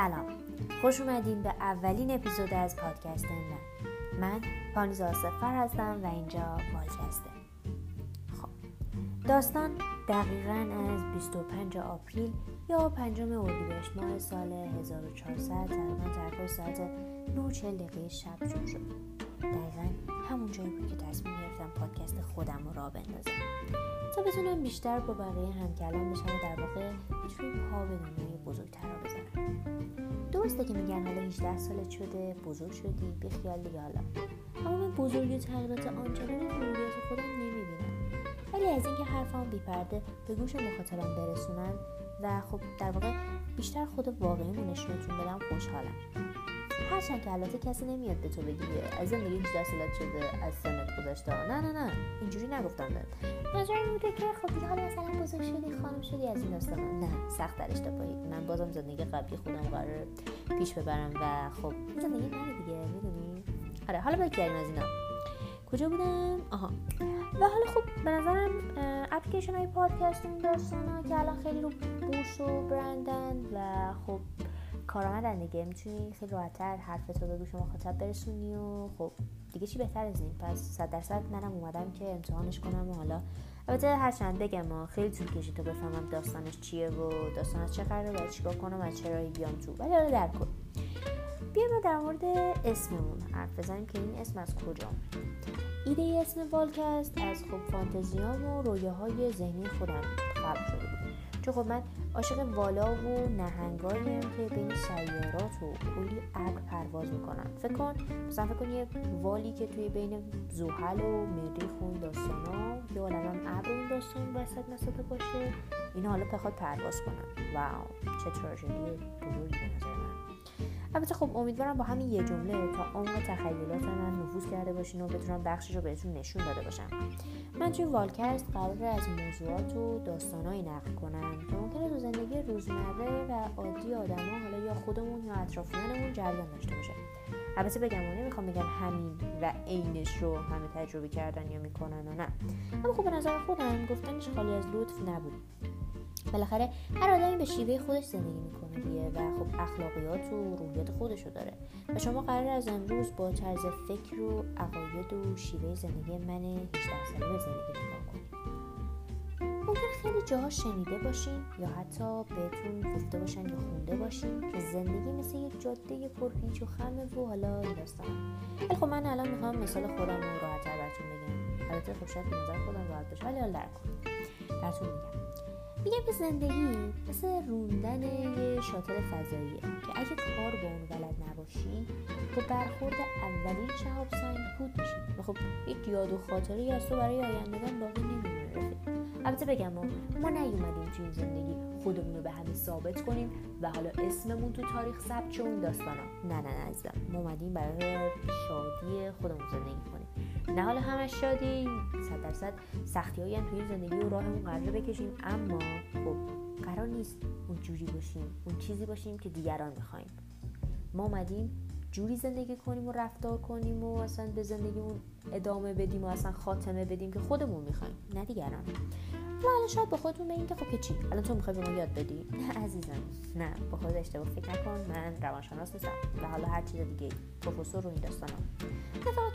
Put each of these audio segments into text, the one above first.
سلام. خوش اومدین به اولین اپیزود از پادکست من. من پانیز آصفر هستم و اینجا پادکسته. خب داستان دقیقا از 25 آپریل یا 5 اردیبهشت ماه سال 1400 تقریبا طرف ساعت 9 دقیقه شب شروع شد. دقیقا همون جایی بود که تصمیم گرفتم پادکست خودم رو را بندازم. تا بتونم بیشتر با بقیه همکلام بشم و در واقع بتونیم پا به دنیای بزرگتر رو بزنم درسته که میگن حالا 18 سالت شده بزرگ شدی بیخیال دیگه حالا. اما من بزرگی تغییرات آنچنانی رویات خودم نمی‌بینم. ولی از اینکه حرفام بیپرده به گوش مخاطبم برسونم و خب در واقع بیشتر خود واقعیمو نشونتون بدم خوشحالم. هرچند که البته کسی نمیاد به تو بگی از زندگی 18 سالت شده از سنت گذاشته نه نه نه. اینجوری نگفتم بهت. نظر بوده که خب حالا مثلا بزرگ شدی خانم شدی از این داستانا نه سخت در اشتباهی من بازم زندگی قبلی خودم قرار پیش ببرم و خب زندگی منه دیگه می‌دونی؟ آره حالا بگذاریم از اینا. کجا بودم؟ آها. و حالا خب به نظرم اپلیکیشن های پادکست این داستان ها که الان خیلی رو بورس و برندن و خب کارآمدن دیگه. می‌تونی خیلی راحتتر حرف تو به گوش مخاطب برسونی و خب دیگه چی بهتر از این. پس صد درصد منم اومدم که امتحانش کنم و حالا البته هرچند بگم خیلی طول کشید تا بفهمم داستانش چیه و داستان از چه قراره و چیکار کنم چه راهی بیام تو. ولی حالا در کل. بیایم در مورد اسممون حرف بزنیم که این اسم از کجا ایده اسم والکست از خب فانتزیام و رویاهای ذهنی خودم خلق شده بود. چون خب من عاشق والا و نهنگاییم که بین سیارات و کلی ابر پرواز می‌کنن فکر کن مثلا فکر کن یه والی که توی بین زحل و مریخ و این داستانا یه عالم ابر اون داستان وسط مسافه باشه. اینا حالا بخواد پرواز کنن. واو چه تراژدی بزرگی به نظر من. البته خب امیدوارم با همین یه جمله تا عمق تخیلات من نفوذ کرده باشین و بتونم بخشش رو بهتون نشون داده باشم. من توی والکست قرار از موضوعات و داستانهایی نقل کنم که ممکنه تو زندگی روزمره و عادی آدما حالا یا خودمون یا اطرافیانمون جریان داشته باشه. البته بگم و نمی‌خوام بگم همین و عینش رو همه تجربه کردن یا می‌کنن و نه. اما خب به نظر خودم گفتنش خالی از لطف نبود. بالاخره هر آدمی به شیوه خودش زندگی می‌کنه دیگه و خب اخلاقیات و روحیات خودشو داره. و شما قرار از امروز با طرز فکر و عقاید و شیوه زندگی من 18 ساله زندگی نگاه کنید. ممکن خیلی جاها شنیده باشین یا حتی بهتون گفته باشن یا خونده باشین که زندگی مثل یک جاده پرپیچ و خمه و حالا داستان. ولی خب من الان می‌خوام مثال خودم رو راحتتر براتون بگم. البته خب شاید نظر خودم راحت باشه ولی حالا در کن براتون میگم. میگم که زندگی مثل روندن یه شاتل فضاییه که اگه کار با اون بلد نباشی با برخورد اولین شهاب سنگ پود میشی. و خب یک یاد و خاطری از تو برای آیندگان باقی نمیمونه البته بگم ما, ما نیومدیم توی این زندگی خودمون رو به همه ثابت کنیم و حالا اسممون تو تاریخ ثبت چه اون داستانا. نه نه نه عزیزم. ما اومدیم برای شادی خودمون زندگی کنیم. نه حالا همش شادی صد درصد سختی هایی هم توی زندگی و راهمون قرار بکشیم. اما خب قرار نیست اون جوری باشیم اون چیزی باشیم که دیگران می‌خوایم. ما اومدیم جوری زندگی کنیم و رفتار کنیم و اصلا به زندگیمون ادامه بدیم و اصلا خاتمه بدیم که خودمون می‌خوایم. نه دیگران. و الان شاید با خودتون بگین که خب که چی؟ الان تو می‌خوای به ما یاد بدی؟ نه عزیزم. نه با خود اشتباه فکر نکن. من روانشناس نیستم. و حالا هر چیز دیگه پروفسور رو این داستانا.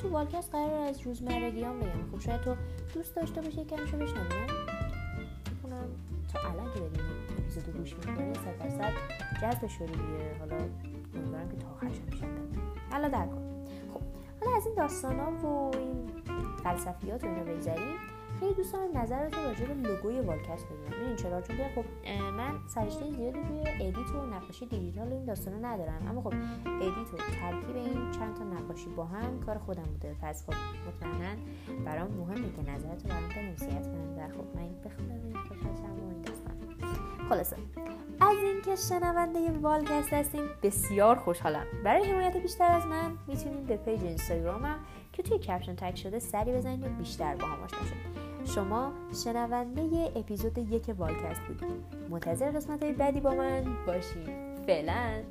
تو والکست قرار از روزمرگیام بگم. خب شاید تو دوست داشته باشی یکم شو بشنوی. کنم تا الان که داریم اپیزودو گوش می‌کنی صد درصد جذب شدی دیگه. حالا امیدوارم که تا آخرش هم حالا در کن خب حالا از این داستانا و این فلسفیات رو اینو بگذریم. خیلی دوست دارم نظرت راجع به لوگوی والکست بدونم ببین چرا؟ چون خب من سررشته زیادی روی edit و نقاشی دیجیتال این داستانا ندارم. اما خب edit و ترکیب این تا نقاشی با هم کار خودم بوده. پس خب مطمئنا برام مهمه که نظرت رو برام بنویسی حتما. و خب من بخونم این و این خلاصه. از اینکه شنونده والکست هستی بسیار خوشحالم. برای حمایت بیشتر از من می‌تونید به page اینستاگرامم که توی کپشن تگ شده سری بزنید و بیشتر با هم آشنا شما شنونده اپیزود یک والکست بودید. منتظر قسمت های بعدی با من باشید. فعلا.